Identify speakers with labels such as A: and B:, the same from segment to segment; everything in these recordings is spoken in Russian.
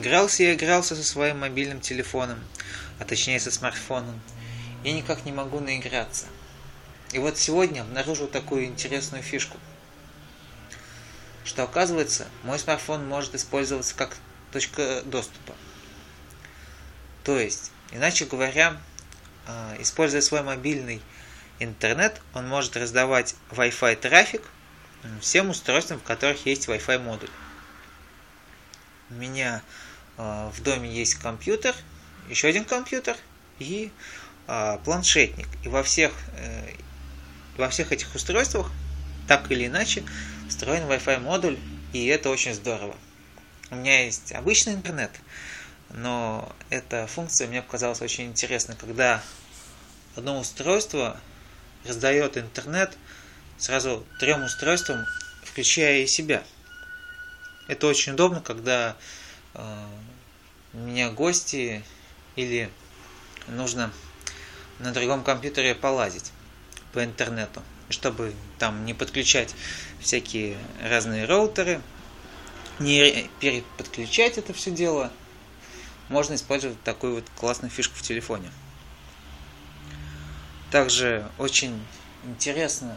A: Игрался и игрался со своим мобильным телефоном, а точнее со смартфоном, и никак не могу наиграться. И вот сегодня обнаружил такую интересную фишку, что оказывается мой смартфон может использоваться как точка доступа. То есть, иначе говоря, а, используя свой мобильный интернет, он может раздавать Wi-Fi трафик всем устройствам, в которых есть Wi-Fi модуль. У меня в доме есть компьютер, еще один компьютер и а, планшетник. И во всех, э, во всех этих устройствах, так или иначе, встроен Wi-Fi модуль, и это очень здорово. У меня есть обычный интернет, но эта функция мне показалась очень интересной, когда одно устройство раздает интернет сразу трем устройствам, включая и себя. Это очень удобно, когда у меня гости или нужно на другом компьютере полазить по интернету, чтобы там не подключать всякие разные роутеры, не переподключать это все дело, можно использовать такую вот классную фишку в телефоне. Также очень интересно,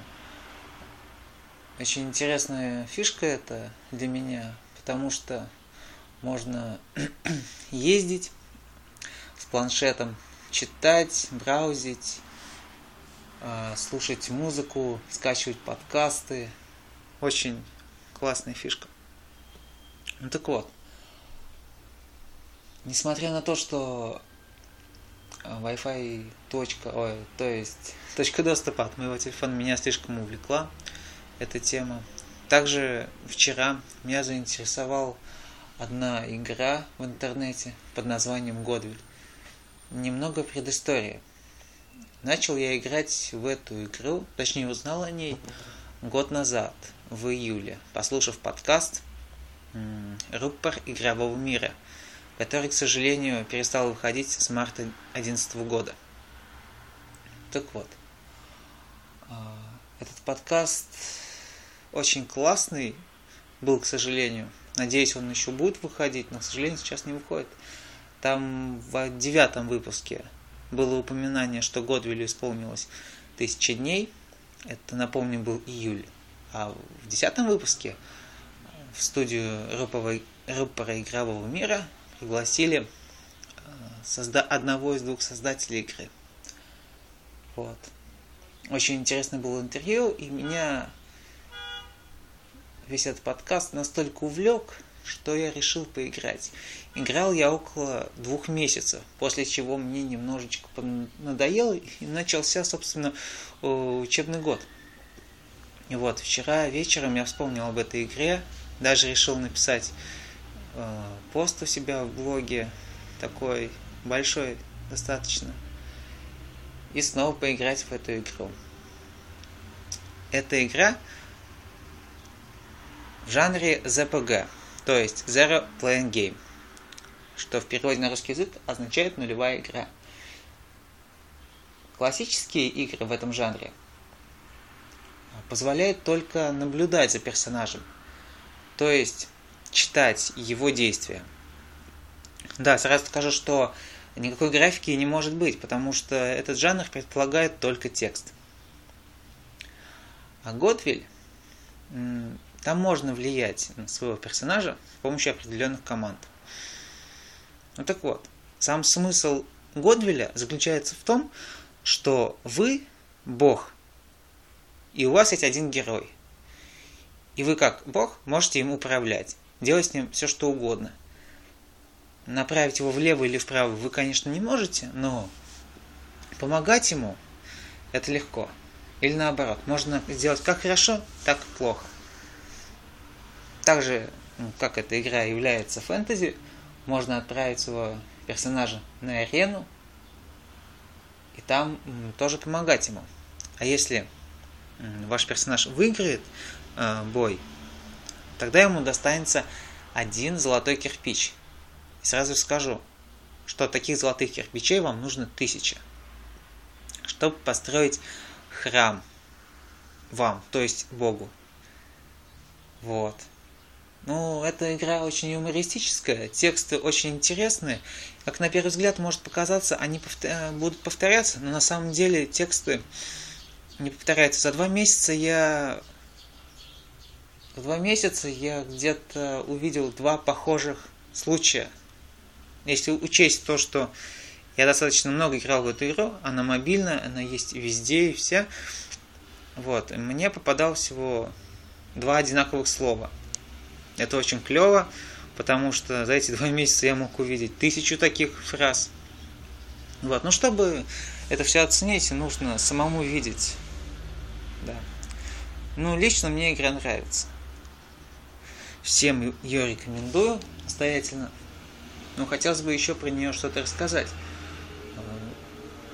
A: очень интересная фишка это для меня, потому что можно ездить с планшетом, читать, браузить, а, слушать музыку, скачивать подкасты. Очень классная фишка. Ну так вот, несмотря на то, что Wi-Fi точка, ой, то есть точка доступа от моего телефона меня слишком увлекла эта тема. Также вчера меня заинтересовал одна игра в интернете под названием Годвиль. Немного предыстории. Начал я играть в эту игру, точнее узнал о ней год назад, в июле, послушав подкаст «Рупор игрового мира», который, к сожалению, перестал выходить с марта 2011 года. Так вот, а, этот подкаст очень классный был, к сожалению, Надеюсь, он еще будет выходить, но, к сожалению, сейчас не выходит. Там в девятом выпуске было упоминание, что Годвиллю исполнилось тысяча дней. Это, напомню, был июль. А в десятом выпуске в студию рупора игрового мира пригласили э, созда- одного из двух создателей игры. Вот. Очень интересное было интервью, и меня весь этот подкаст настолько увлек, что я решил поиграть. Играл я около двух месяцев, после чего мне немножечко надоело и начался, собственно, учебный год. И вот, вчера вечером я вспомнил об этой игре, даже решил написать э, пост у себя в блоге, такой большой достаточно, и снова поиграть в эту игру. Эта игра в жанре ZPG, то есть Zero Playing Game, что в переводе на русский язык означает нулевая игра. Классические игры в этом жанре позволяют только наблюдать за персонажем, то есть читать его действия. Да, сразу скажу, что никакой графики не может быть, потому что этот жанр предполагает только текст. А Готвиль там можно влиять на своего персонажа с помощью определенных команд. Ну так вот, сам смысл Годвилля заключается в том, что вы Бог, и у вас есть один герой. И вы как Бог можете им управлять, делать с ним все что угодно. Направить его влево или вправо вы, конечно, не можете, но помогать ему это легко. Или наоборот, можно сделать как хорошо, так и плохо. Также, ну, как эта игра является фэнтези, можно отправить своего персонажа на арену и там тоже помогать ему. А если ваш персонаж выиграет э, бой, тогда ему достанется один золотой кирпич. И сразу скажу, что таких золотых кирпичей вам нужно тысяча, чтобы построить храм вам, то есть Богу. Вот. Ну, эта игра очень юмористическая, тексты очень интересные. Как на первый взгляд может показаться, они повтор... будут повторяться, но на самом деле тексты не повторяются. За два месяца я... За два месяца я где-то увидел два похожих случая. Если учесть то, что я достаточно много играл в эту игру, она мобильная, она есть везде и вся. Вот, мне попадалось всего два одинаковых слова. Это очень клево, потому что за эти два месяца я мог увидеть тысячу таких фраз. Вот, ну чтобы это все оценить, нужно самому видеть. Да. Ну, лично мне игра нравится. Всем ее рекомендую настоятельно. Но хотелось бы еще про нее что-то рассказать.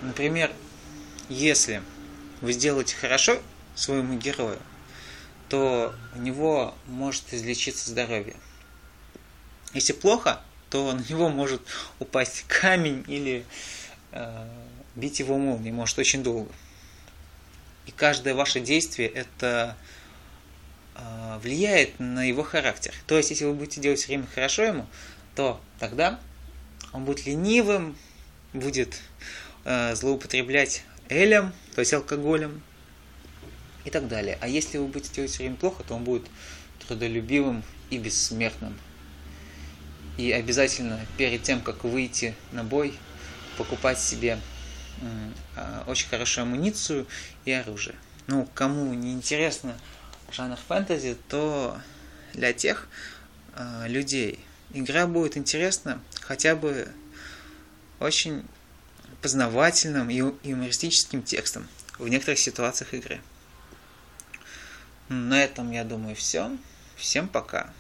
A: Например, если вы сделаете хорошо своему герою, то у него может излечиться здоровье. Если плохо, то на него может упасть камень или э, бить его молнией, может очень долго. И каждое ваше действие это э, влияет на его характер. То есть, если вы будете делать все время хорошо ему, то тогда он будет ленивым, будет э, злоупотреблять элем, то есть алкоголем, и так далее. А если вы будете делать все время плохо, то он будет трудолюбивым и бессмертным. И обязательно перед тем, как выйти на бой, покупать себе а, очень хорошую амуницию и оружие. Ну, кому не интересно жанр фэнтези, то для тех э, людей игра будет интересна хотя бы очень познавательным и юмористическим текстом в некоторых ситуациях игры. На этом, я думаю, все. Всем пока.